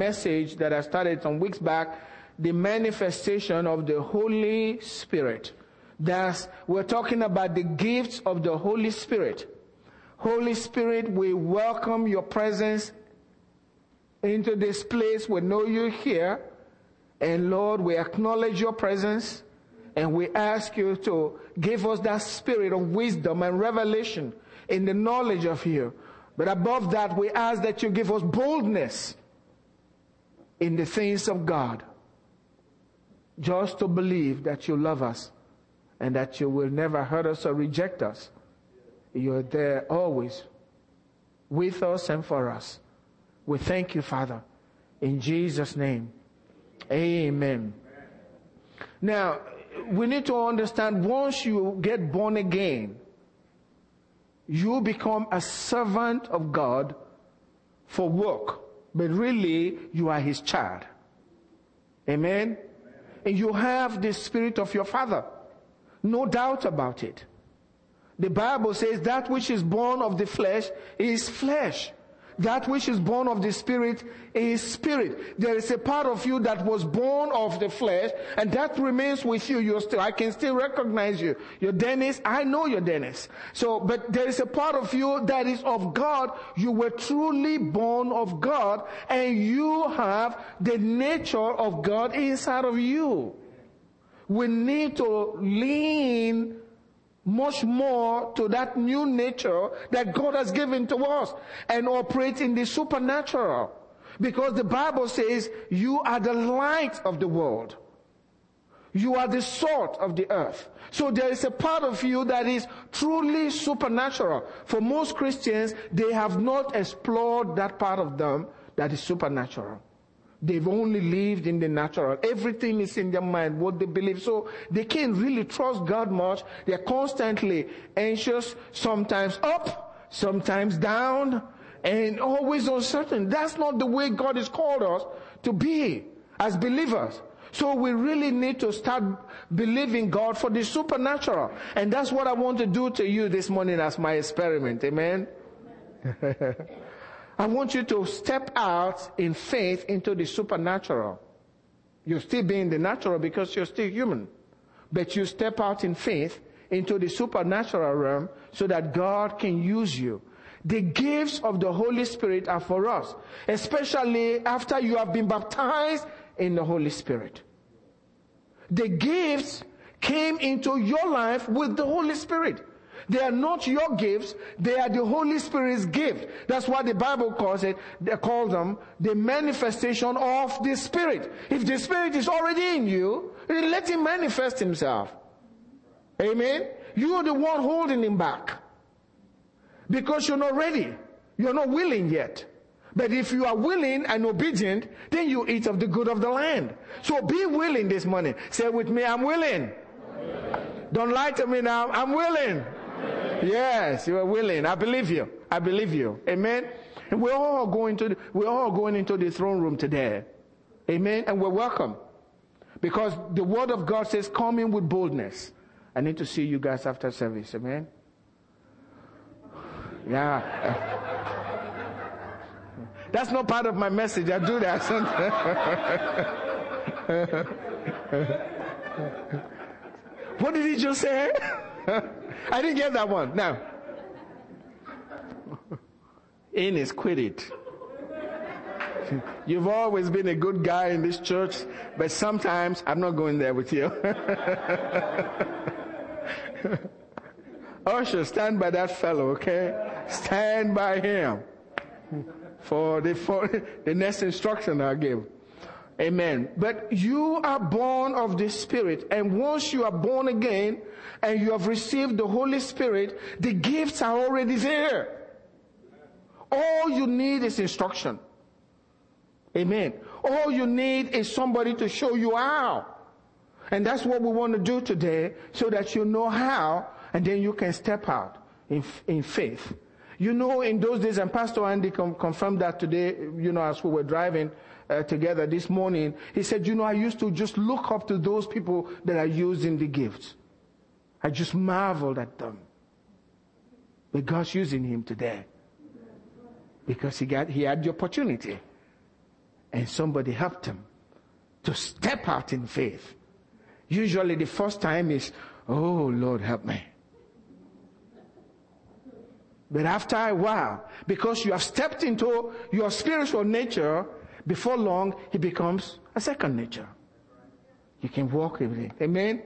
message that I started some weeks back, the manifestation of the Holy Spirit. That's, we're talking about the gifts of the Holy Spirit. Holy Spirit, we welcome your presence into this place. We know you're here. And Lord, we acknowledge your presence and we ask you to give us that spirit of wisdom and revelation in the knowledge of you. But above that, we ask that you give us boldness in the things of God. Just to believe that you love us and that you will never hurt us or reject us. You're there always with us and for us. We thank you, Father. In Jesus' name. Amen. Now, we need to understand once you get born again, you become a servant of God for work, but really you are his child. Amen? And you have the spirit of your father. No doubt about it. The Bible says that which is born of the flesh is flesh that which is born of the spirit is spirit. There is a part of you that was born of the flesh and that remains with you. You're still, I can still recognize you. You're Dennis. I know you're Dennis. So, but there is a part of you that is of God. You were truly born of God and you have the nature of God inside of you. We need to lean much more to that new nature that God has given to us and operate in the supernatural. Because the Bible says you are the light of the world. You are the salt of the earth. So there is a part of you that is truly supernatural. For most Christians, they have not explored that part of them that is supernatural. They've only lived in the natural. Everything is in their mind, what they believe. So they can't really trust God much. They're constantly anxious, sometimes up, sometimes down, and always uncertain. That's not the way God has called us to be as believers. So we really need to start believing God for the supernatural. And that's what I want to do to you this morning as my experiment. Amen. I want you to step out in faith into the supernatural. You're still being the natural because you're still human. But you step out in faith into the supernatural realm so that God can use you. The gifts of the Holy Spirit are for us, especially after you have been baptized in the Holy Spirit. The gifts came into your life with the Holy Spirit. They are not your gifts, they are the Holy Spirit's gift. That's what the Bible calls it, they call them the manifestation of the Spirit. If the Spirit is already in you, let Him manifest Himself. Amen? You are the one holding Him back. Because you're not ready. You're not willing yet. But if you are willing and obedient, then you eat of the good of the land. So be willing this morning. Say with me, I'm willing. Don't lie to me now. I'm willing. Yes, you are willing. I believe you. I believe you. Amen. And we're all going to, we're all going into the throne room today. Amen. And we're welcome. Because the word of God says, come in with boldness. I need to see you guys after service. Amen. Yeah. That's not part of my message. I do that what did he just say? I didn't get that one. Now, in is quit it. You've always been a good guy in this church, but sometimes I'm not going there with you. Usher, stand by that fellow, okay? Stand by him for the, for the next instruction I give. Amen. But you are born of the Spirit, and once you are born again, and you have received the Holy Spirit, the gifts are already there. All you need is instruction. Amen. All you need is somebody to show you how. And that's what we want to do today so that you know how and then you can step out in, in faith. You know, in those days, and Pastor Andy confirmed that today, you know, as we were driving uh, together this morning, he said, you know, I used to just look up to those people that are using the gifts. I just marveled at them. But God's using him today. Because he got, he had the opportunity. and somebody helped him to step out in faith. Usually the first time is, oh Lord, help me. But after a while, because you have stepped into your spiritual nature, before long, it becomes a second nature. You can walk with it. Amen.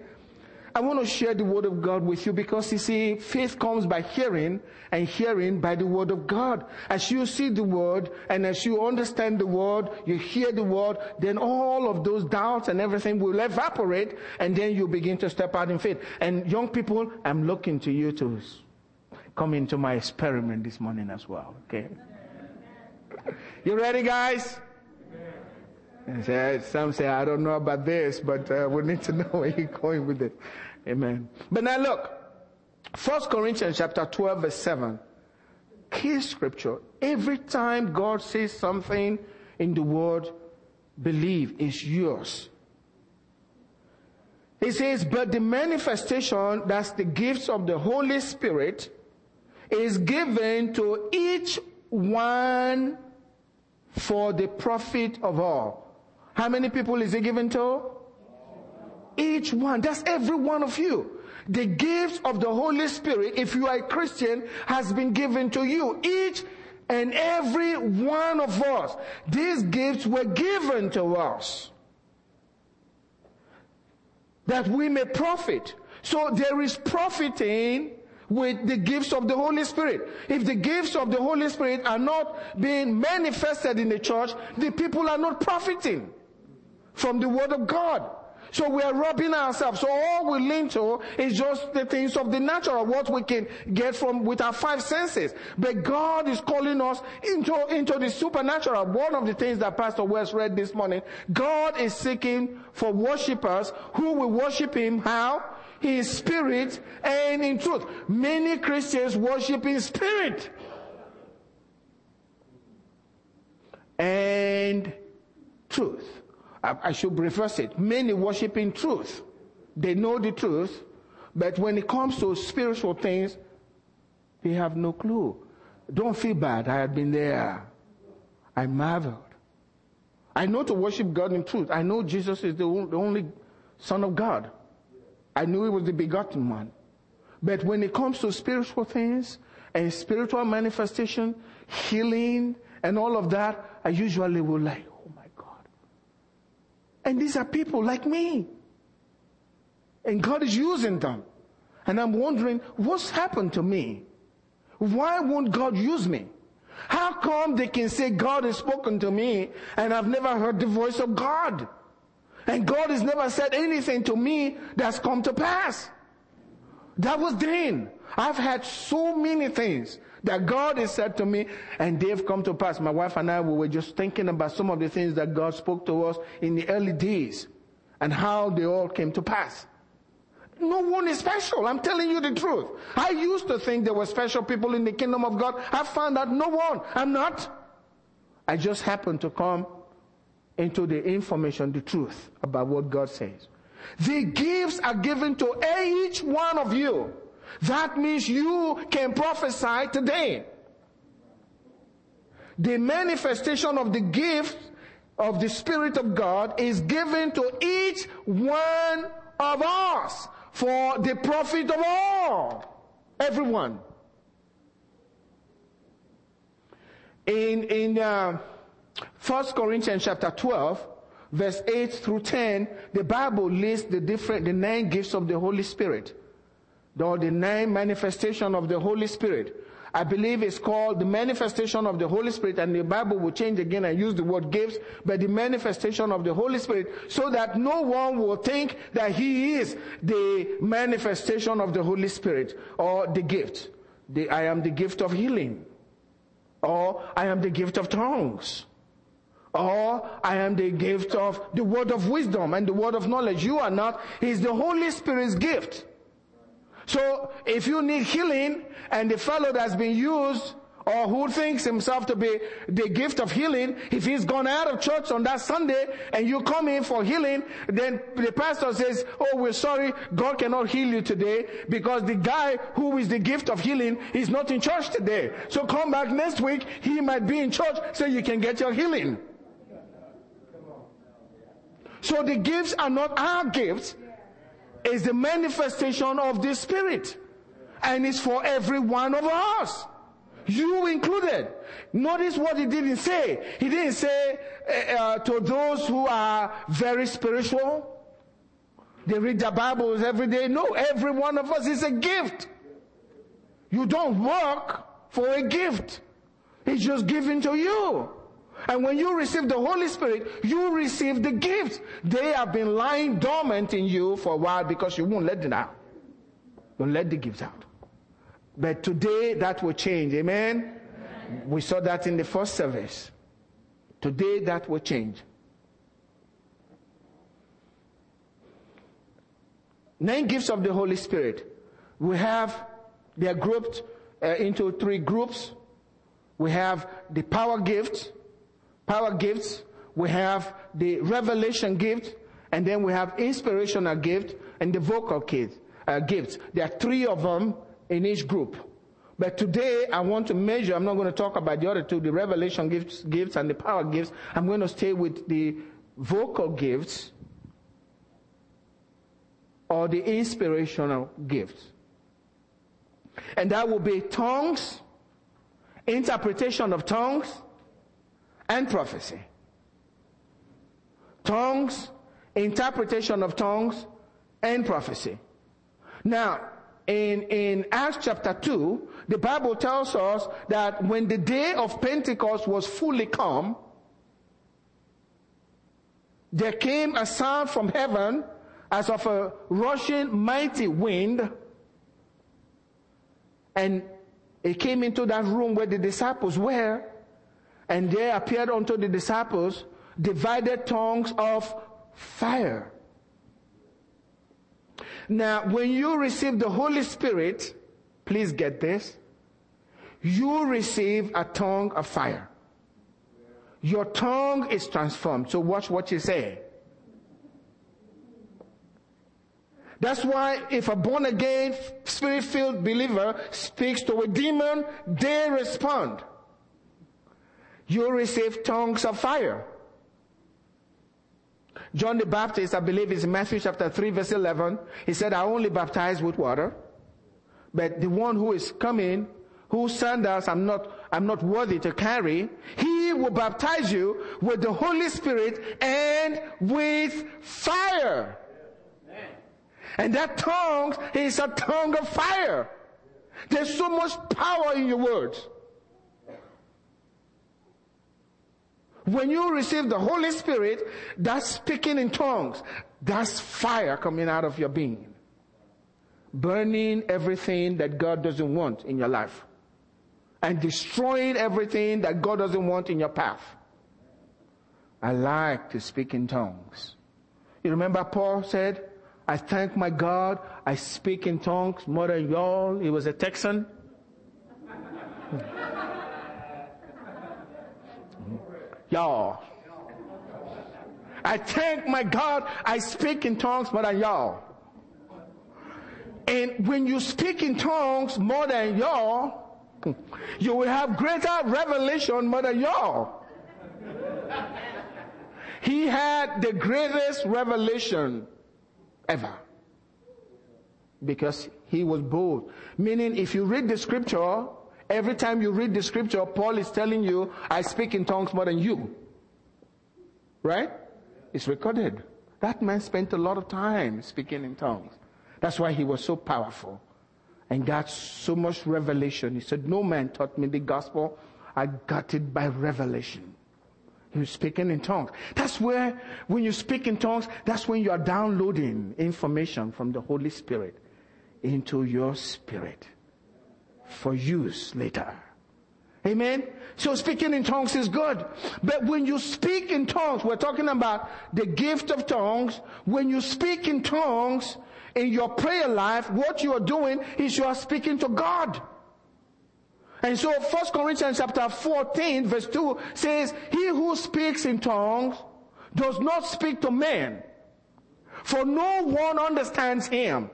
I want to share the word of God with you because you see, faith comes by hearing and hearing by the word of God. As you see the word and as you understand the word, you hear the word, then all of those doubts and everything will evaporate and then you begin to step out in faith. And young people, I'm looking to you to come into my experiment this morning as well. Okay. You ready guys? Say, some say, I don't know about this, but uh, we need to know where you're going with it. Amen. But now look, First Corinthians chapter 12 verse 7. Key scripture. Every time God says something in the word, believe is yours. He says, but the manifestation, that's the gifts of the Holy Spirit, is given to each one for the profit of all. How many people is he given to? Each one. That's every one of you. The gifts of the Holy Spirit, if you are a Christian, has been given to you. Each and every one of us. These gifts were given to us. That we may profit. So there is profiting with the gifts of the Holy Spirit. If the gifts of the Holy Spirit are not being manifested in the church, the people are not profiting from the Word of God. So we are robbing ourselves. So all we lean to is just the things of the natural, what we can get from with our five senses. But God is calling us into, into the supernatural. One of the things that Pastor West read this morning, God is seeking for worshippers who will worship Him how? His spirit and in truth. Many Christians worship in spirit. And truth. I, I should reverse it. Many worshiping truth. They know the truth, but when it comes to spiritual things, they have no clue. Don't feel bad. I had been there. I marveled. I know to worship God in truth. I know Jesus is the only Son of God. I knew he was the begotten one. But when it comes to spiritual things and spiritual manifestation, healing, and all of that, I usually will like, and these are people like me. And God is using them. And I'm wondering, what's happened to me? Why won't God use me? How come they can say God has spoken to me and I've never heard the voice of God? And God has never said anything to me that's come to pass. That was then. I've had so many things that God has said to me and they've come to pass. My wife and I, we were just thinking about some of the things that God spoke to us in the early days and how they all came to pass. No one is special. I'm telling you the truth. I used to think there were special people in the kingdom of God. I found that no one. I'm not. I just happened to come into the information, the truth about what God says. The gifts are given to each one of you. That means you can prophesy today. The manifestation of the gift of the Spirit of God is given to each one of us for the profit of all. Everyone. In, in, uh, 1 Corinthians chapter 12, verse 8 through 10, the Bible lists the different, the nine gifts of the Holy Spirit or the nine manifestation of the Holy Spirit. I believe it's called the manifestation of the Holy Spirit and the Bible will change again and use the word gifts, but the manifestation of the Holy Spirit so that no one will think that he is the manifestation of the Holy Spirit or the gift. The, I am the gift of healing or I am the gift of tongues or I am the gift of the word of wisdom and the word of knowledge. You are not. He's the Holy Spirit's gift. So if you need healing and the fellow that's been used or who thinks himself to be the gift of healing, if he's gone out of church on that Sunday and you come in for healing, then the pastor says, oh, we're sorry, God cannot heal you today because the guy who is the gift of healing is not in church today. So come back next week, he might be in church so you can get your healing. So the gifts are not our gifts. It's the manifestation of the Spirit. And it's for every one of us. You included. Notice what he didn't say. He didn't say uh, uh, to those who are very spiritual. They read the Bibles every day. No, every one of us is a gift. You don't work for a gift. It's just given to you. And when you receive the Holy Spirit, you receive the gifts. They have been lying dormant in you for a while because you won't let them out. Don't let the gifts out. But today that will change. Amen? Amen? We saw that in the first service. Today that will change. Nine gifts of the Holy Spirit. We have, they are grouped uh, into three groups. We have the power gifts, power gifts. We have the revelation gift, and then we have inspirational gift and the vocal gift, uh, gifts. There are three of them in each group. But today I want to measure, I'm not going to talk about the other two, the revelation gifts, gifts and the power gifts. I'm going to stay with the vocal gifts or the inspirational gifts. And that will be tongues, interpretation of tongues, and prophecy. Tongues, interpretation of tongues, and prophecy. Now, in, in Acts chapter 2, the Bible tells us that when the day of Pentecost was fully come, there came a sound from heaven as of a rushing mighty wind, and it came into that room where the disciples were, and there appeared unto the disciples divided tongues of fire now, when you receive the Holy Spirit, please get this, you receive a tongue of fire. Your tongue is transformed. So watch what you say. That's why if a born again, spirit filled believer speaks to a demon, they respond. You receive tongues of fire. John the Baptist, I believe it's Matthew chapter 3 verse 11. He said, I only baptize with water, but the one who is coming, whose sandals I'm not, I'm not worthy to carry, he will baptize you with the Holy Spirit and with fire. And that tongue is a tongue of fire. There's so much power in your words. When you receive the Holy Spirit, that's speaking in tongues. That's fire coming out of your being. Burning everything that God doesn't want in your life. And destroying everything that God doesn't want in your path. I like to speak in tongues. You remember Paul said, I thank my God, I speak in tongues more than y'all. He was a Texan. Y'all. I thank my God I speak in tongues more than y'all. And when you speak in tongues more than y'all, you will have greater revelation more than y'all. He had the greatest revelation ever. Because he was bold. Meaning if you read the scripture, Every time you read the scripture, Paul is telling you, I speak in tongues more than you. Right? It's recorded. That man spent a lot of time speaking in tongues. That's why he was so powerful and got so much revelation. He said, No man taught me the gospel. I got it by revelation. He was speaking in tongues. That's where, when you speak in tongues, that's when you are downloading information from the Holy Spirit into your spirit for use later. Amen. So speaking in tongues is good. But when you speak in tongues, we're talking about the gift of tongues. When you speak in tongues in your prayer life, what you are doing is you are speaking to God. And so 1 Corinthians chapter 14 verse 2 says, He who speaks in tongues does not speak to men, for no one understands him.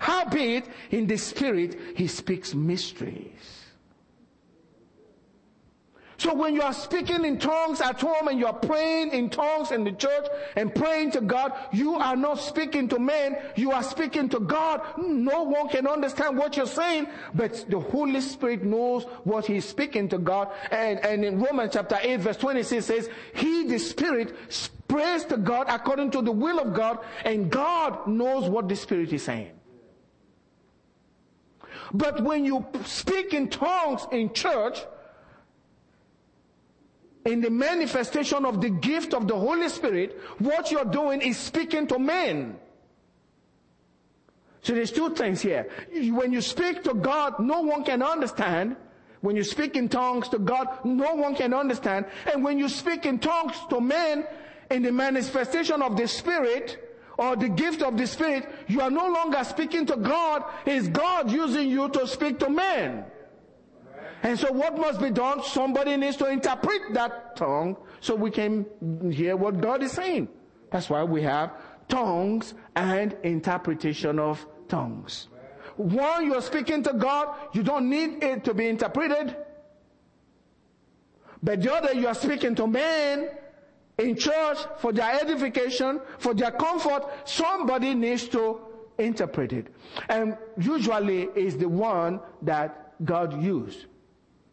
Howbeit, in the spirit, he speaks mysteries. So when you are speaking in tongues at home and you are praying in tongues in the church and praying to God, you are not speaking to men, you are speaking to God. No one can understand what you're saying, but the Holy Spirit knows what He's speaking to God. And, and in Romans chapter 8 verse 26 says, He, the Spirit, prays to God according to the will of God, and God knows what the Spirit is saying. But when you speak in tongues in church, in the manifestation of the gift of the Holy Spirit, what you're doing is speaking to men. So there's two things here. When you speak to God, no one can understand. When you speak in tongues to God, no one can understand. And when you speak in tongues to men, in the manifestation of the Spirit, or the gift of the Spirit, you are no longer speaking to God, it's God using you to speak to men. And so what must be done? Somebody needs to interpret that tongue so we can hear what God is saying. That's why we have tongues and interpretation of tongues. One, you're speaking to God, you don't need it to be interpreted. But the other, you are speaking to men in church for their edification, for their comfort. Somebody needs to interpret it. And usually is the one that God used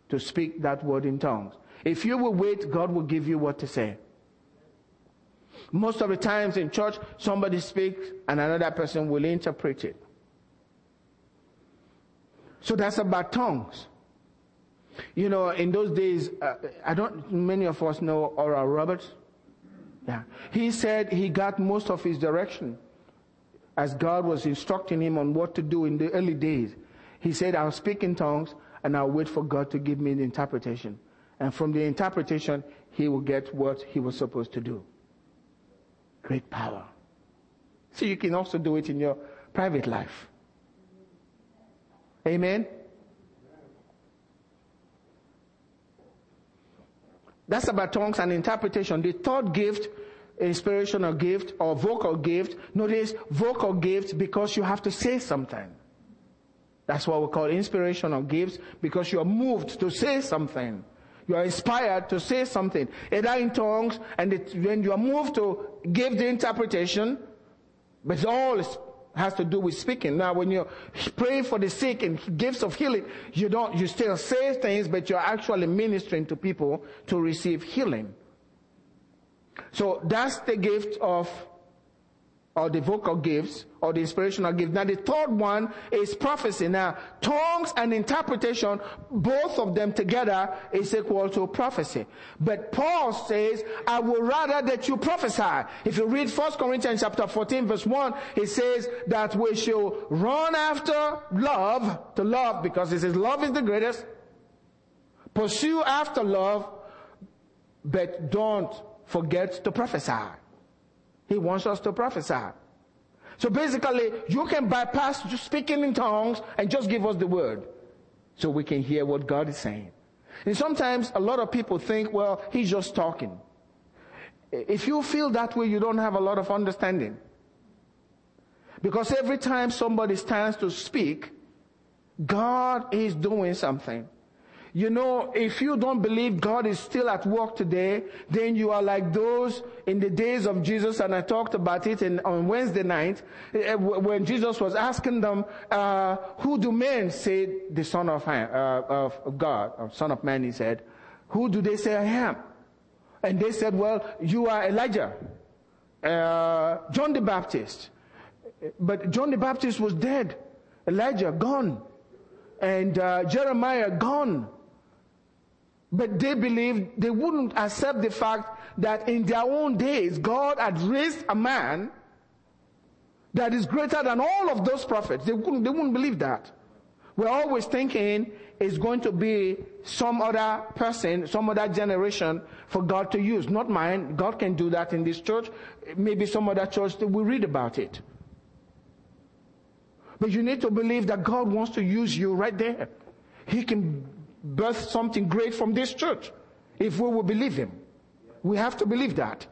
to speak that word in tongues. If you will wait, God will give you what to say. Most of the times in church, somebody speaks and another person will interpret it. So that's about tongues. You know, in those days, uh, I don't, many of us know Oral Roberts. Yeah. He said he got most of his direction as God was instructing him on what to do in the early days. He said, I'll speak in tongues and I'll wait for God to give me the interpretation. And from the interpretation, he will get what he was supposed to do. Great power. So you can also do it in your private life. Amen? That's about tongues and interpretation. The third gift, inspirational gift or vocal gift, notice vocal gift because you have to say something. That's what we call inspirational gifts because you are moved to say something. You are inspired to say something, either in tongues and it, when you are moved to give the interpretation, but it all has to do with speaking. Now, when you pray for the sick and gifts of healing, you don't, you still say things, but you're actually ministering to people to receive healing. So that's the gift of or the vocal gifts or the inspirational gifts. Now the third one is prophecy. Now tongues and interpretation, both of them together is equal to prophecy. But Paul says, I would rather that you prophesy. If you read 1 Corinthians chapter 14 verse 1, it says that we shall run after love, to love, because it says love is the greatest. Pursue after love, but don't forget to prophesy. He wants us to prophesy. So basically, you can bypass just speaking in tongues and just give us the word so we can hear what God is saying. And sometimes a lot of people think, well, he's just talking. If you feel that way, you don't have a lot of understanding. Because every time somebody stands to speak, God is doing something. You know, if you don't believe God is still at work today, then you are like those in the days of Jesus, and I talked about it in, on Wednesday night, eh, when Jesus was asking them, uh, who do men say the Son of, uh, of God, or Son of Man, he said, who do they say I am? And they said, well, you are Elijah, uh, John the Baptist. But John the Baptist was dead. Elijah gone. And uh, Jeremiah gone. But they believed they wouldn't accept the fact that in their own days God had raised a man that is greater than all of those prophets. They wouldn't, they wouldn't believe that. We're always thinking it's going to be some other person, some other generation for God to use. Not mine. God can do that in this church. Maybe some other church that we read about it. But you need to believe that God wants to use you right there. He can birth something great from this church if we will believe him. We have to believe that.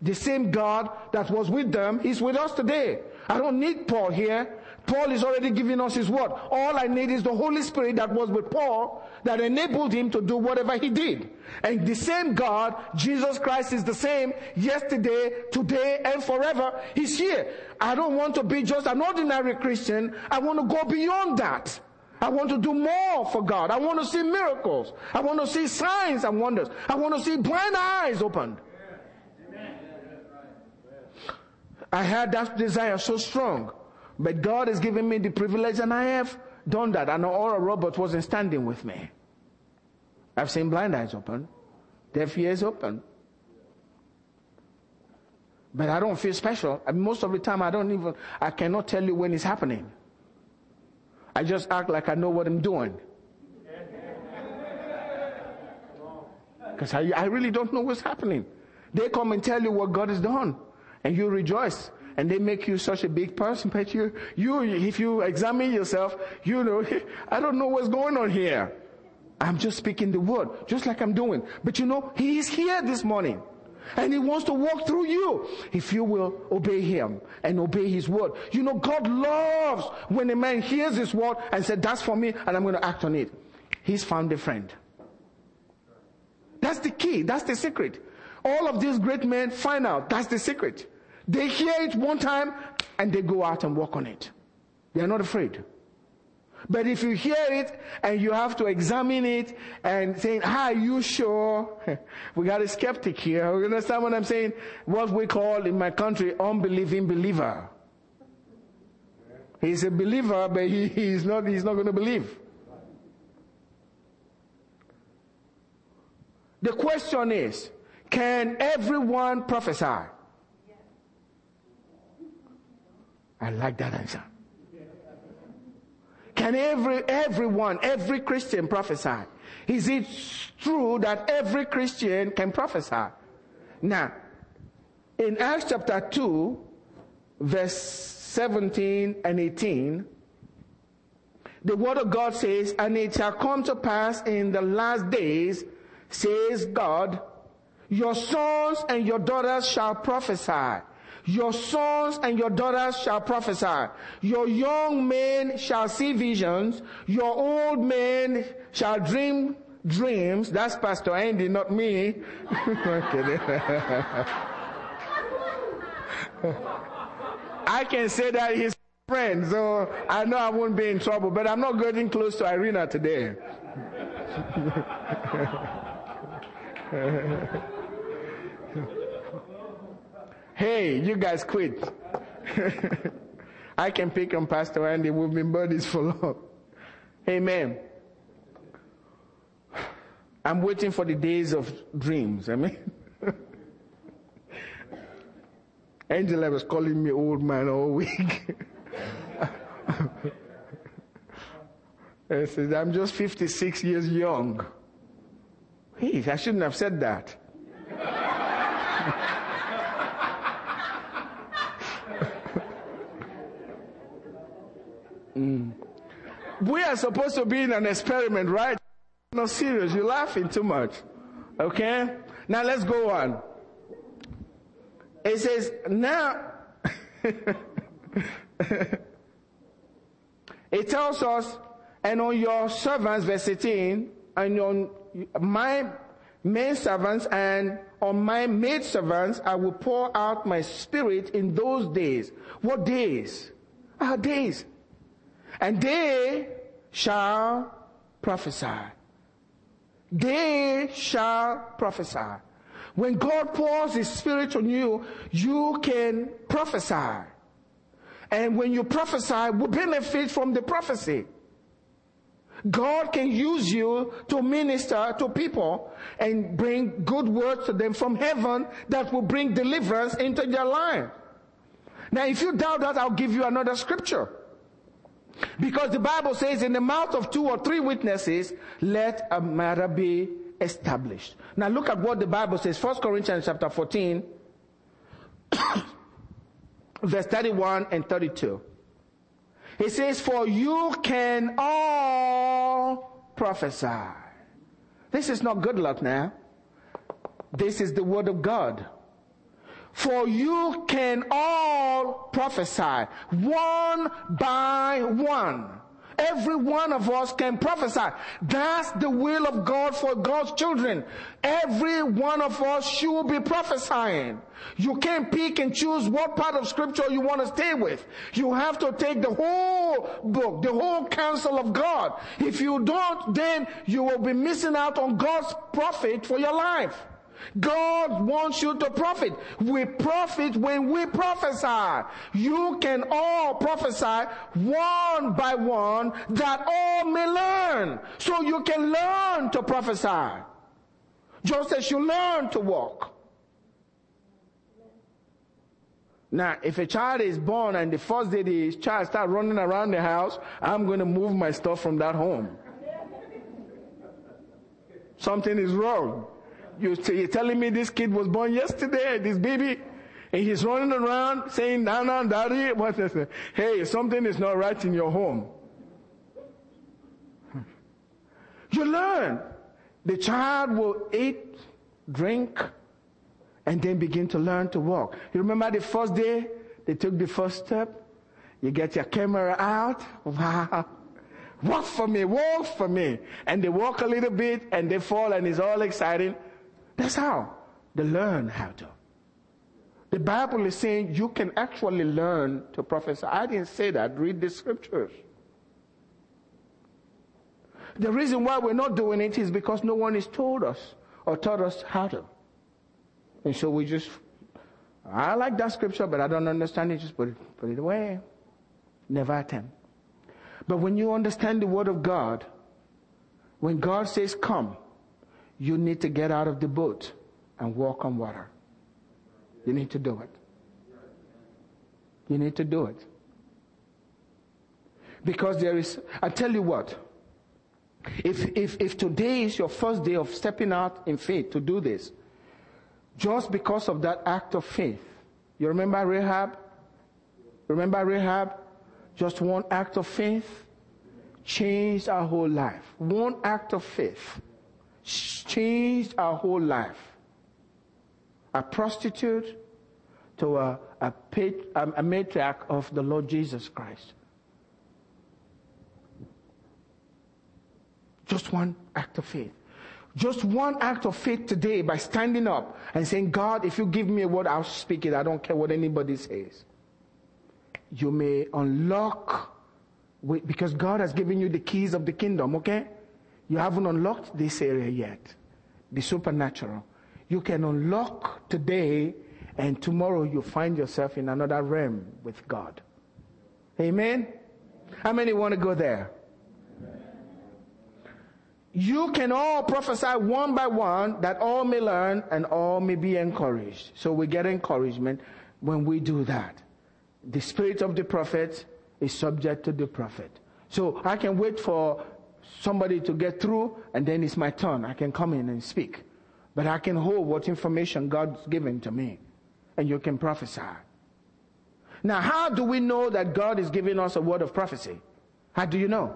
The same God that was with them is with us today. I don't need Paul here Paul is already giving us his word. All I need is the Holy Spirit that was with Paul that enabled him to do whatever he did. And the same God, Jesus Christ is the same yesterday, today, and forever. He's here. I don't want to be just an ordinary Christian. I want to go beyond that. I want to do more for God. I want to see miracles. I want to see signs and wonders. I want to see blind eyes opened. I had that desire so strong. But God has given me the privilege and I have done that. And Oral Robert wasn't standing with me. I've seen blind eyes open, deaf ears open. But I don't feel special. I mean, most of the time I don't even, I cannot tell you when it's happening. I just act like I know what I'm doing. Because I, I really don't know what's happening. They come and tell you what God has done. And you rejoice. And they make you such a big person. But you, you, if you examine yourself, you know, I don't know what's going on here. I'm just speaking the word, just like I'm doing. But you know, He is here this morning. And He wants to walk through you if you will obey Him and obey His word. You know, God loves when a man hears His word and said, that's for me and I'm going to act on it. He's found a friend. That's the key. That's the secret. All of these great men find out that's the secret. They hear it one time and they go out and work on it. They are not afraid. But if you hear it and you have to examine it and saying, are you sure? we got a skeptic here. You understand what I'm saying? What we call in my country, unbelieving believer. He's a believer, but he, he's not, he's not going to believe. The question is, can everyone prophesy? I like that answer. Can every, everyone, every Christian prophesy? Is it true that every Christian can prophesy? Now, in Acts chapter 2, verse 17 and 18, the word of God says, And it shall come to pass in the last days, says God, your sons and your daughters shall prophesy. Your sons and your daughters shall prophesy. Your young men shall see visions. Your old men shall dream dreams. That's Pastor Andy, not me. I can say that he's friend, so I know I won't be in trouble, but I'm not getting close to Irina today. Hey, you guys quit. I can pick on Pastor Andy. We've been buddies for long. Amen. I'm waiting for the days of dreams. I mean, Angela was calling me old man all week. I said, I'm just 56 years young. Hey, I shouldn't have said that. Mm. We are supposed to be in an experiment, right? No, serious. You're laughing too much. Okay? Now let's go on. It says, now, it tells us, and on your servants, verse 18, and on my maid servants and on my maid servants, I will pour out my spirit in those days. What days? Our days and they shall prophesy. They shall prophesy. When God pours His Spirit on you, you can prophesy. And when you prophesy, we benefit from the prophecy. God can use you to minister to people and bring good words to them from heaven that will bring deliverance into their life. Now, if you doubt that, I'll give you another scripture. Because the Bible says in the mouth of two or three witnesses, let a matter be established. Now look at what the Bible says. 1 Corinthians chapter 14, verse 31 and 32. He says, for you can all prophesy. This is not good luck now. This is the word of God. For you can all prophesy, one by one. Every one of us can prophesy. That's the will of God for God's children. Every one of us should be prophesying. You can't pick and choose what part of scripture you want to stay with. You have to take the whole book, the whole counsel of God. If you don't, then you will be missing out on God's profit for your life. God wants you to profit. We profit when we prophesy. You can all prophesy one by one that all may learn. So you can learn to prophesy. Just as you learn to walk. Now, if a child is born and the first day the child starts running around the house, I'm going to move my stuff from that home. Something is wrong. You, you're telling me this kid was born yesterday, this baby, and he's running around saying, Nana, Daddy, what is it? Hey, something is not right in your home. You learn. The child will eat, drink, and then begin to learn to walk. You remember the first day they took the first step? You get your camera out. Wow. Walk for me, walk for me. And they walk a little bit and they fall and it's all exciting. That's how they learn how to. The Bible is saying you can actually learn to prophesy. I didn't say that. Read the scriptures. The reason why we're not doing it is because no one has told us or taught us how to. And so we just, I like that scripture, but I don't understand it. Just put it, put it away. Never attempt. But when you understand the word of God, when God says come, you need to get out of the boat and walk on water. You need to do it. You need to do it. Because there is, I tell you what, if, if, if today is your first day of stepping out in faith to do this, just because of that act of faith, you remember Rahab? Remember Rahab? Just one act of faith changed our whole life. One act of faith changed our whole life. A prostitute to a, a, um, a matriarch of the Lord Jesus Christ. Just one act of faith. Just one act of faith today by standing up and saying, God, if you give me a word, I'll speak it. I don't care what anybody says. You may unlock, because God has given you the keys of the kingdom, okay? You haven't unlocked this area yet. The supernatural. You can unlock today and tomorrow you find yourself in another realm with God. Amen? How many want to go there? You can all prophesy one by one that all may learn and all may be encouraged. So we get encouragement when we do that. The spirit of the prophet is subject to the prophet. So I can wait for somebody to get through, and then it's my turn. I can come in and speak. But I can hold what information God's given to me, and you can prophesy. Now, how do we know that God is giving us a word of prophecy? How do you know?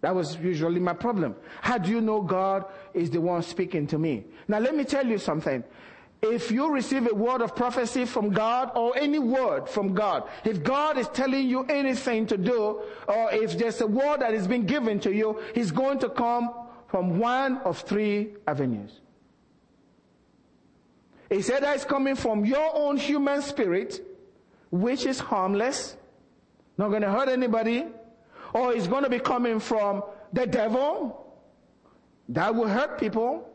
That was usually my problem. How do you know God is the one speaking to me? Now, let me tell you something. If you receive a word of prophecy from God or any word from God, if God is telling you anything to do, or if there's a word that is being given to you, He's going to come from one of three avenues. He said that it's coming from your own human spirit, which is harmless, not going to hurt anybody, or it's going to be coming from the devil, that will hurt people,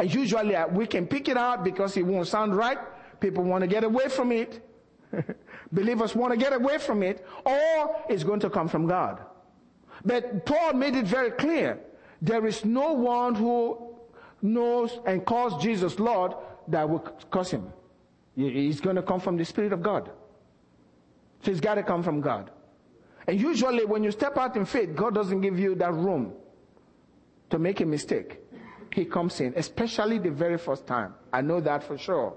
and usually uh, we can pick it out because it won't sound right. People want to get away from it. Believers want to get away from it, or it's going to come from God. But Paul made it very clear. There is no one who knows and calls Jesus Lord that will curse him. He's going to come from the Spirit of God. So it's got to come from God. And usually when you step out in faith, God doesn't give you that room to make a mistake he comes in, especially the very first time. I know that for sure.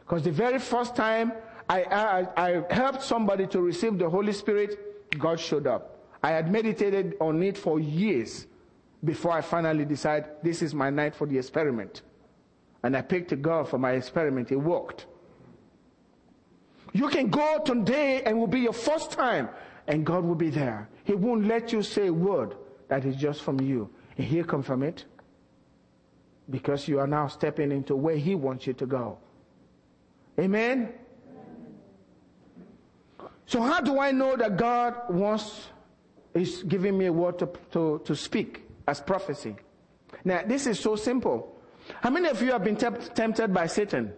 Because the very first time I, I, I helped somebody to receive the Holy Spirit, God showed up. I had meditated on it for years before I finally decided this is my night for the experiment. And I picked a girl for my experiment. It worked. You can go today and will be your first time and God will be there. He won't let you say a word that is just from you. And he'll confirm it because you are now stepping into where he wants you to go. Amen? So how do I know that God wants, is giving me a word to, to, to speak as prophecy? Now, this is so simple. How many of you have been tempt, tempted by Satan?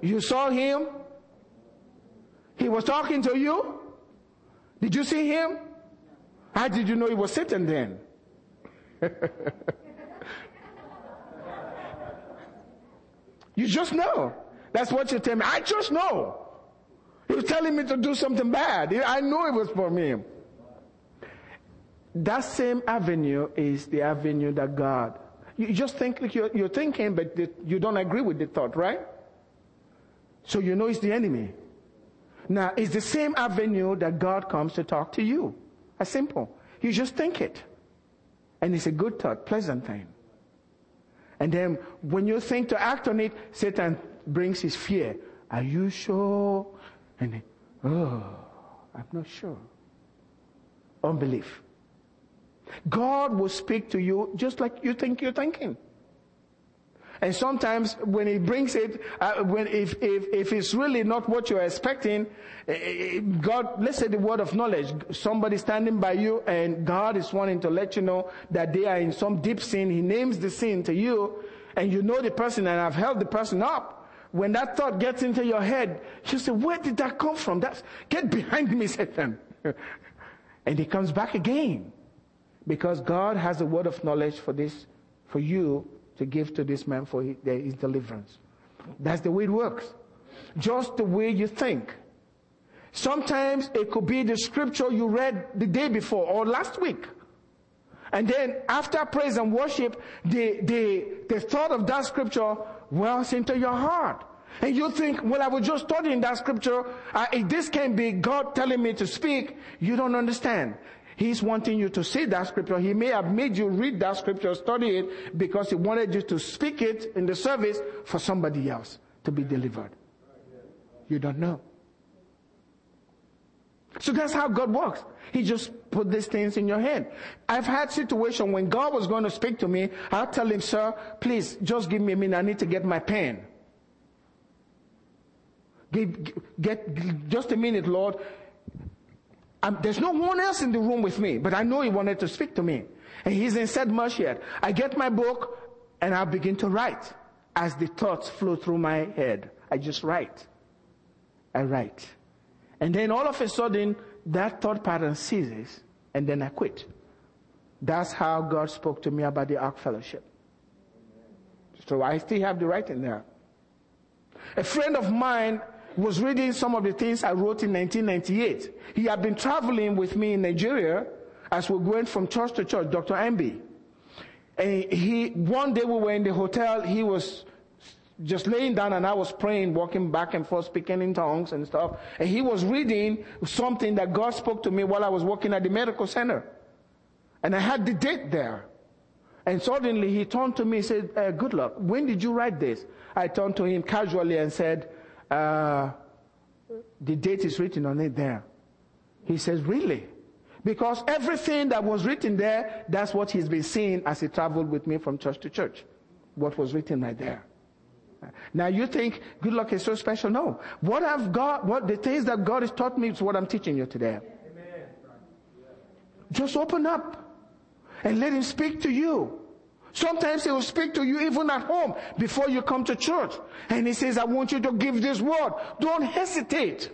You saw him. He was talking to you. Did you see him? How did you know he was Satan then? you just know. That's what you tell me. I just know. He was telling me to do something bad. I know it was for me. That same avenue is the avenue that God. You just think like you're, you're thinking, but you don't agree with the thought, right? So you know it's the enemy. Now, it's the same avenue that God comes to talk to you. As simple. You just think it. And it's a good thought, pleasant thing. And then when you think to act on it, Satan brings his fear. Are you sure? And then, oh, I'm not sure. Unbelief. God will speak to you just like you think you're thinking. And sometimes when he brings it, uh, when if, if, if it's really not what you're expecting, eh, eh, God, let's say the word of knowledge, somebody standing by you and God is wanting to let you know that they are in some deep sin. He names the sin to you and you know the person and I've held the person up. When that thought gets into your head, you say, where did that come from? That's, get behind me, Satan. and he comes back again because God has a word of knowledge for this, for you to give to this man for his deliverance. That's the way it works. Just the way you think. Sometimes it could be the scripture you read the day before or last week. And then after praise and worship, the, the, the thought of that scripture wells into your heart. And you think, well, I was just studying that scripture. Uh, this can be God telling me to speak. You don't understand. He's wanting you to see that scripture. He may have made you read that scripture, study it, because he wanted you to speak it in the service for somebody else to be delivered. You don't know. So that's how God works. He just put these things in your head. I've had situation when God was going to speak to me, I'll tell him, sir, please just give me a minute. I need to get my pen. Get, get just a minute, Lord. I'm, there's no one else in the room with me, but I know he wanted to speak to me. And he hasn't said much yet. I get my book and I begin to write as the thoughts flow through my head. I just write. I write. And then all of a sudden, that thought pattern ceases and then I quit. That's how God spoke to me about the Ark Fellowship. So I still have the writing there. A friend of mine was reading some of the things I wrote in 1998. He had been traveling with me in Nigeria as we went from church to church, Dr. Ambi. And he, one day we were in the hotel, he was just laying down and I was praying, walking back and forth, speaking in tongues and stuff. And he was reading something that God spoke to me while I was working at the medical center. And I had the date there. And suddenly he turned to me and said, uh, good luck. When did you write this? I turned to him casually and said, uh, the date is written on it there. He says, really? Because everything that was written there, that's what he's been seeing as he traveled with me from church to church. What was written right there. Now you think good luck is so special. No. What I've got, what the things that God has taught me is what I'm teaching you today. Amen. Just open up and let him speak to you. Sometimes he will speak to you even at home before you come to church. And he says, I want you to give this word. Don't hesitate.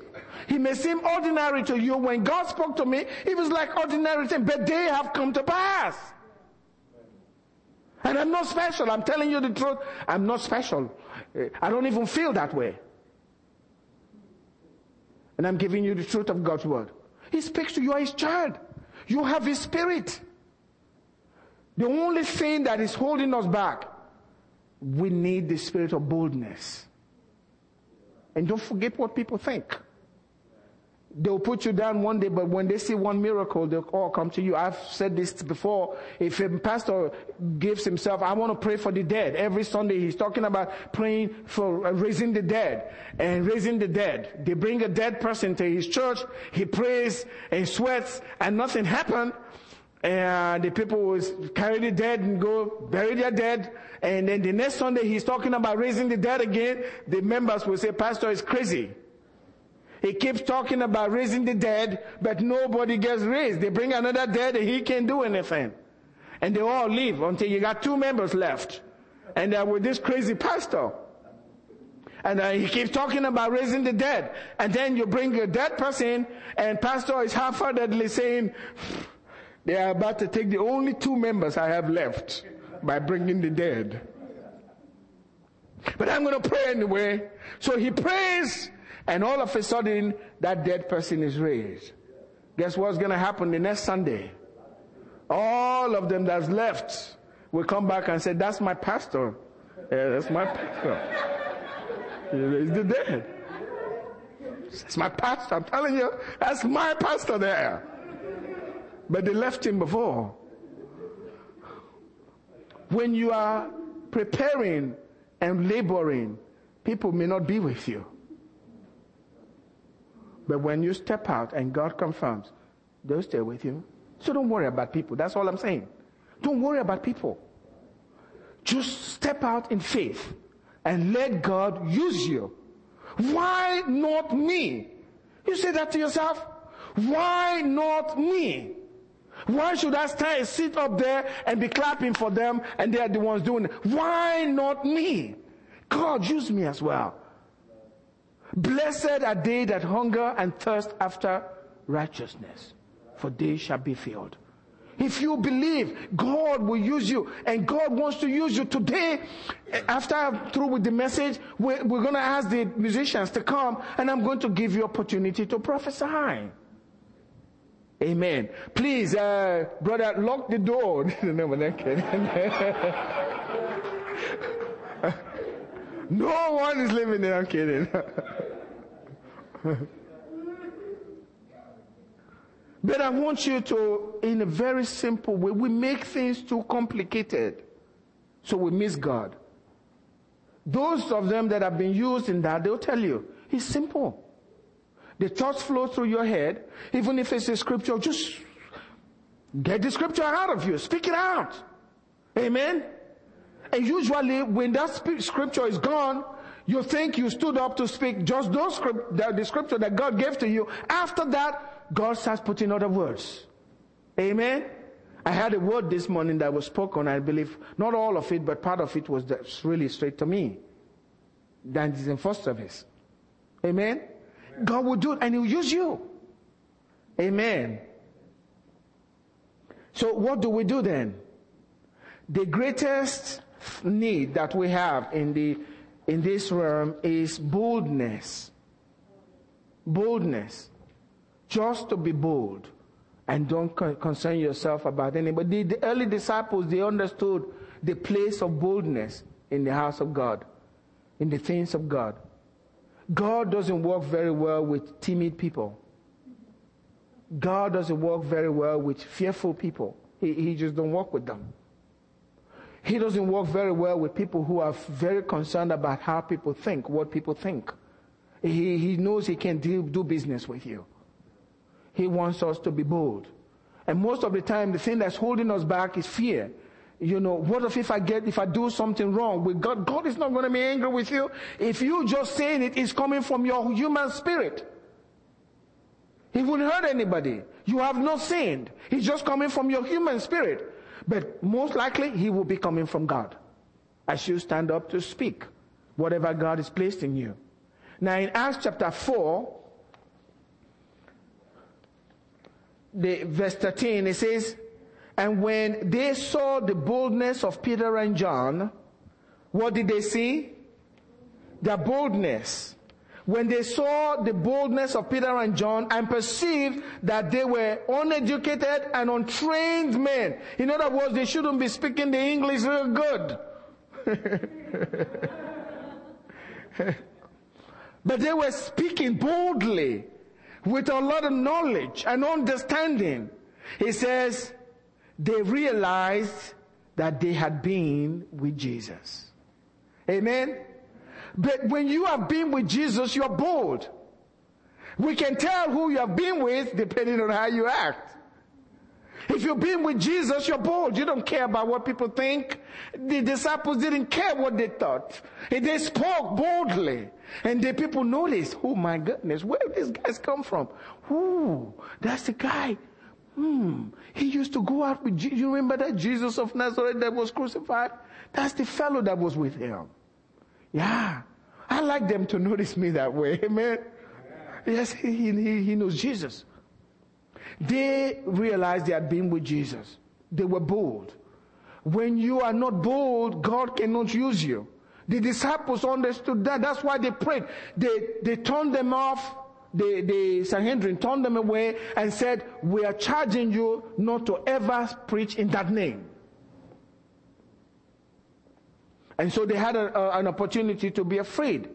He may seem ordinary to you. When God spoke to me, it was like ordinary thing, but they have come to pass. And I'm not special. I'm telling you the truth. I'm not special. I don't even feel that way. And I'm giving you the truth of God's word. He speaks to you as child. You have his spirit. The only thing that is holding us back, we need the spirit of boldness. And don't forget what people think. They'll put you down one day, but when they see one miracle, they'll all come to you. I've said this before. If a pastor gives himself, I want to pray for the dead. Every Sunday he's talking about praying for raising the dead and raising the dead. They bring a dead person to his church. He prays and sweats and nothing happened. And the people will carry the dead and go bury their dead. And then the next Sunday he's talking about raising the dead again. The members will say, Pastor is crazy. He keeps talking about raising the dead, but nobody gets raised. They bring another dead and he can't do anything. And they all leave until you got two members left. And they're with this crazy pastor. And uh, he keeps talking about raising the dead. And then you bring a dead person and pastor is half-heartedly saying, they are about to take the only two members I have left by bringing the dead. But I'm going to pray anyway. So he prays and all of a sudden, that dead person is raised. Guess what's going to happen the next Sunday? All of them that's left will come back and say, that's my pastor. Yeah, that's my pastor. He raised the dead. That's my pastor. I'm telling you, that's my pastor there. But they left him before. When you are preparing and laboring, people may not be with you. But when you step out and God confirms, they'll stay with you. So don't worry about people. That's all I'm saying. Don't worry about people. Just step out in faith and let God use you. Why not me? You say that to yourself. Why not me? Why should I stay, sit up there and be clapping for them and they are the ones doing it? Why not me? God, use me as well. Blessed are they that hunger and thirst after righteousness, for they shall be filled. If you believe, God will use you, and God wants to use you today. Eh, after I'm through with the message, we're, we're going to ask the musicians to come, and I'm going to give you opportunity to prophesy. Amen. Please, uh, brother, lock the door. no, no one is living there. I'm kidding. but I want you to, in a very simple way, we make things too complicated. So we miss God. Those of them that have been used in that, they'll tell you, it's simple. The thoughts flow through your head. Even if it's a scripture, just get the scripture out of you. Speak it out. Amen. And usually when that scripture is gone, you think you stood up to speak just those script, the, the scripture that God gave to you. After that, God starts putting other words. Amen. I had a word this morning that was spoken. I believe not all of it, but part of it was really straight to me. That is in first service. Amen. God will do it and He'll use you. Amen. So what do we do then? The greatest need that we have in the in this realm is boldness. Boldness. Just to be bold and don't concern yourself about anybody. The, the early disciples, they understood the place of boldness in the house of God, in the things of God. God doesn't work very well with timid people. God doesn't work very well with fearful people. He, he just don't work with them. He doesn't work very well with people who are very concerned about how people think, what people think. He, he knows he can do, do business with you. He wants us to be bold. And most of the time, the thing that's holding us back is fear. You know, what if, if I get, if I do something wrong with God? God is not going to be angry with you. If you just saying it is coming from your human spirit. He wouldn't hurt anybody. You have not sinned. He's just coming from your human spirit. But most likely, he will be coming from God as you stand up to speak whatever God has placed in you. Now, in Acts chapter 4, the verse 13, it says, And when they saw the boldness of Peter and John, what did they see? Their boldness when they saw the boldness of Peter and John and perceived that they were uneducated and untrained men. In other words, they shouldn't be speaking the English real good. but they were speaking boldly. with a lot of knowledge and understanding. He says they realized that they had been with Jesus. Amen. But when you have been with Jesus, you're bold. We can tell who you have been with depending on how you act. If you've been with Jesus, you're bold. You don't care about what people think. The disciples didn't care what they thought. They spoke boldly. And the people noticed, oh my goodness, where did these guys come from? Ooh, that's the guy. Hmm. He used to go out with, you remember that Jesus of Nazareth that was crucified? That's the fellow that was with him. Yeah. I like them to notice me that way. Amen. Yes, he, he, he knows Jesus. They realized they had been with Jesus. They were bold. When you are not bold, God cannot use you. The disciples understood that. That's why they prayed. They, they turned them off. The, the Sanhedrin turned them away and said, we are charging you not to ever preach in that name. And so they had a, a, an opportunity to be afraid.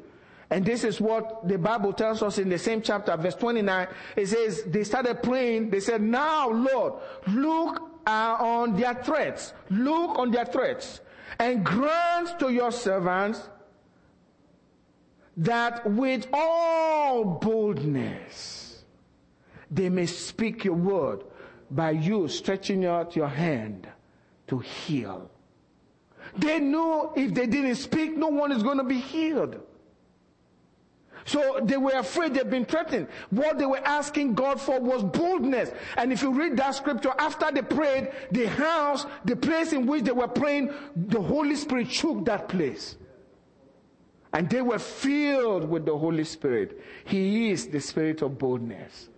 And this is what the Bible tells us in the same chapter, verse 29. It says, they started praying. They said, now, Lord, look on their threats. Look on their threats and grant to your servants that with all boldness they may speak your word by you stretching out your hand to heal. They knew if they didn't speak, no one is going to be healed. So they were afraid they've been threatened. What they were asking God for was boldness. And if you read that scripture, after they prayed, the house, the place in which they were praying, the Holy Spirit shook that place. And they were filled with the Holy Spirit. He is the spirit of boldness.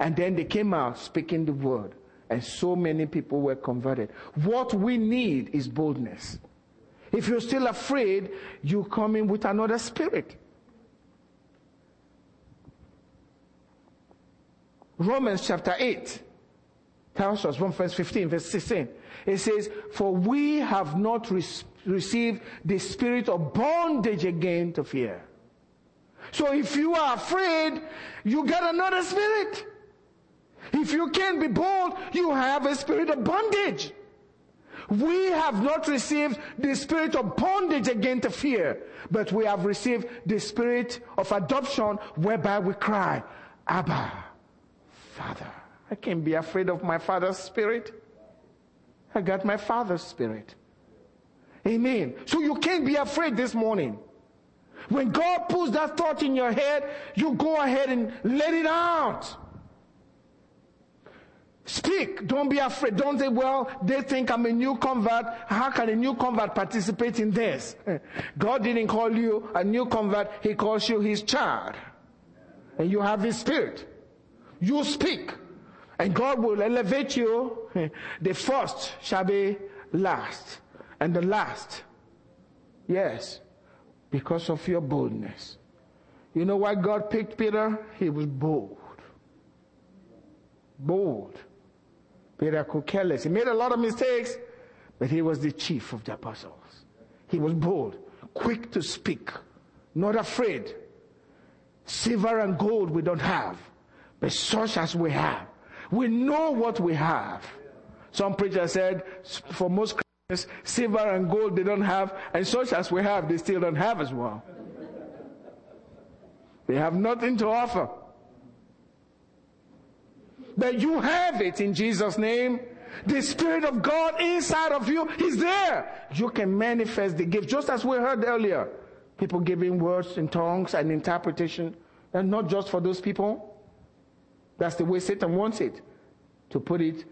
And then they came out speaking the word. And so many people were converted. What we need is boldness. If you're still afraid, you come in with another spirit. Romans chapter 8 tells us, from verse 15, verse 16. It says, For we have not received the spirit of bondage again to fear. So if you are afraid, you get another spirit. If you can't be bold, you have a spirit of bondage. We have not received the spirit of bondage again to fear, but we have received the spirit of adoption whereby we cry, Abba, Father. I can't be afraid of my Father's Spirit. I got my Father's Spirit. Amen. So you can't be afraid this morning. When God puts that thought in your head, you go ahead and let it out. Speak. Don't be afraid. Don't say, well, they think I'm a new convert. How can a new convert participate in this? God didn't call you a new convert. He calls you his child. And you have his spirit. You speak, and God will elevate you. The first shall be last, and the last, yes, because of your boldness. You know why God picked Peter? He was bold. Bold. Peter could care. He made a lot of mistakes, but he was the chief of the apostles. He was bold, quick to speak, not afraid. Silver and gold we don't have but such as we have. We know what we have. Some preacher said, for most Christians, silver and gold they don't have, and such as we have, they still don't have as well. They have nothing to offer. But you have it in Jesus' name. The Spirit of God inside of you is there. You can manifest the gift, just as we heard earlier. People giving words in tongues and interpretation, and not just for those people. That's the way Satan wants it. To put it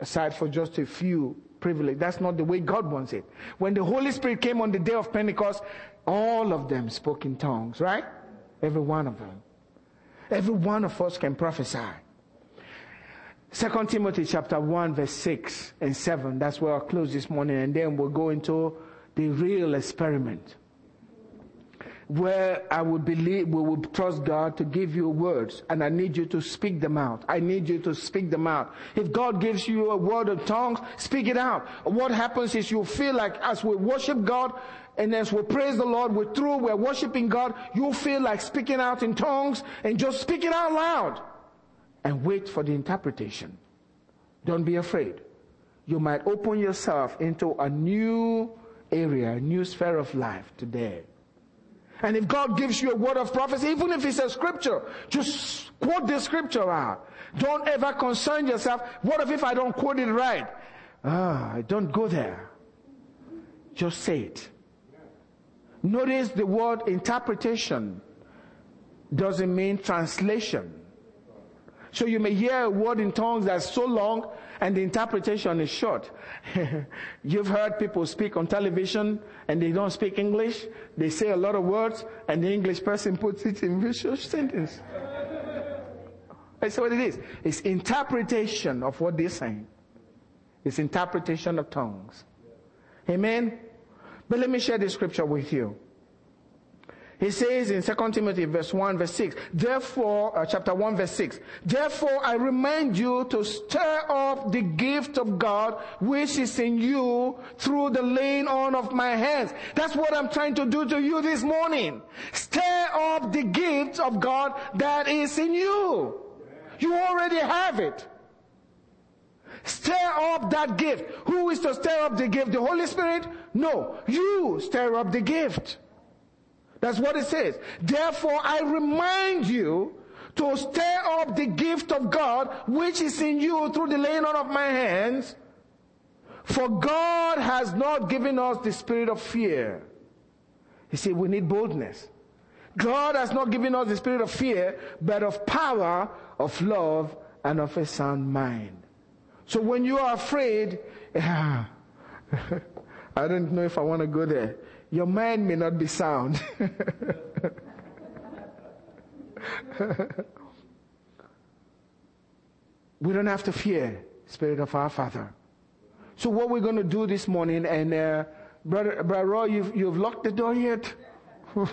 aside for just a few privilege. That's not the way God wants it. When the Holy Spirit came on the day of Pentecost, all of them spoke in tongues, right? Every one of them. Every one of us can prophesy. Second Timothy chapter 1 verse 6 and 7. That's where I'll close this morning and then we'll go into the real experiment where I would believe, we would trust God to give you words and I need you to speak them out. I need you to speak them out. If God gives you a word of tongues, speak it out. What happens is you feel like as we worship God, and as we praise the Lord, we're through, we're worshiping God, you feel like speaking out in tongues and just speak it out loud and wait for the interpretation. Don't be afraid. You might open yourself into a new area, a new sphere of life today. And if God gives you a word of prophecy, even if it's a scripture, just quote the scripture out. Don't ever concern yourself. What if, I don't quote it right? Ah, don't go there. Just say it. Notice the word interpretation doesn't mean translation. So you may hear a word in tongues that's so long and the interpretation is short. You've heard people speak on television and they don't speak English. They say a lot of words and the English person puts it in visual sentence. That's what it is. It's interpretation of what they're saying. It's interpretation of tongues. Amen? But let me share this scripture with you. He says in 2 Timothy verse 1 verse 6, therefore, uh, chapter 1 verse 6, therefore I remind you to stir up the gift of God which is in you through the laying on of my hands. That's what I'm trying to do to you this morning. Stir up the gift of God that is in you. You already have it. Stir up that gift. Who is to stir up the gift? The Holy Spirit? No. You stir up the gift. That's what it says. Therefore, I remind you to stir up the gift of God which is in you through the laying on of my hands. For God has not given us the spirit of fear. He said we need boldness. God has not given us the spirit of fear, but of power, of love, and of a sound mind. So when you are afraid, I don't know if I want to go there your mind may not be sound. we don't have to fear spirit of our father. So what we're going to do this morning and uh, brother, brother roy you've, you've locked the door yet? We're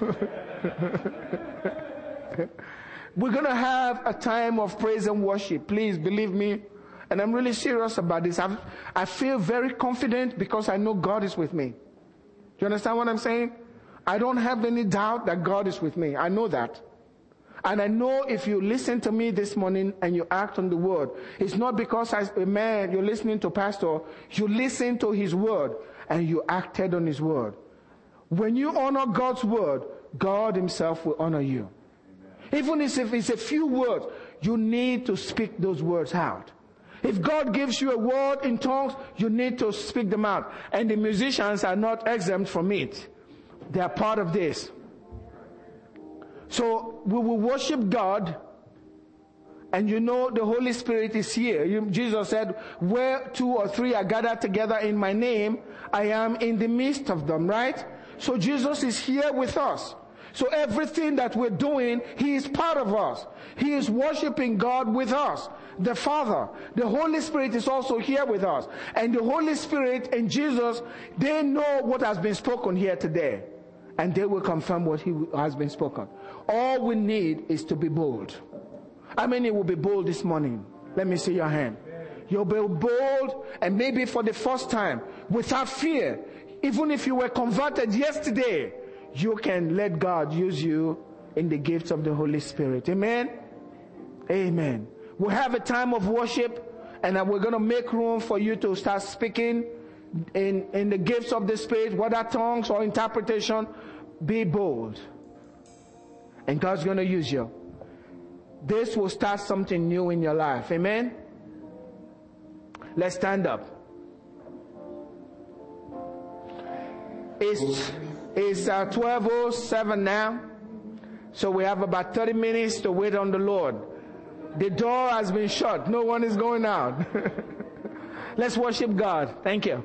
going to have a time of praise and worship. Please believe me. And i'm really serious about this. I've, i feel very confident because i know god is with me you understand what I'm saying? I don't have any doubt that God is with me. I know that. And I know if you listen to me this morning and you act on the word, it's not because as a man you're listening to pastor, you listen to his word and you acted on his word. When you honor God's word, God himself will honor you. Amen. Even if it's a few words, you need to speak those words out. If God gives you a word in tongues, you need to speak them out. And the musicians are not exempt from it. They are part of this. So we will worship God and you know the Holy Spirit is here. You, Jesus said, where two or three are gathered together in my name, I am in the midst of them, right? So Jesus is here with us. So everything that we're doing, He is part of us. He is worshiping God with us. The Father, the Holy Spirit is also here with us. And the Holy Spirit and Jesus, they know what has been spoken here today. And they will confirm what he has been spoken. All we need is to be bold. How many will be bold this morning? Let me see your hand. You'll be bold and maybe for the first time without fear. Even if you were converted yesterday, you can let God use you in the gifts of the Holy Spirit. Amen? Amen. We'll have a time of worship and uh, we're going to make room for you to start speaking in, in the gifts of the Spirit, whether tongues or interpretation. Be bold. And God's going to use you. This will start something new in your life. Amen? Let's stand up. It's it's uh, 12.07 now. So we have about 30 minutes to wait on the Lord. The door has been shut. No one is going out. Let's worship God. Thank you.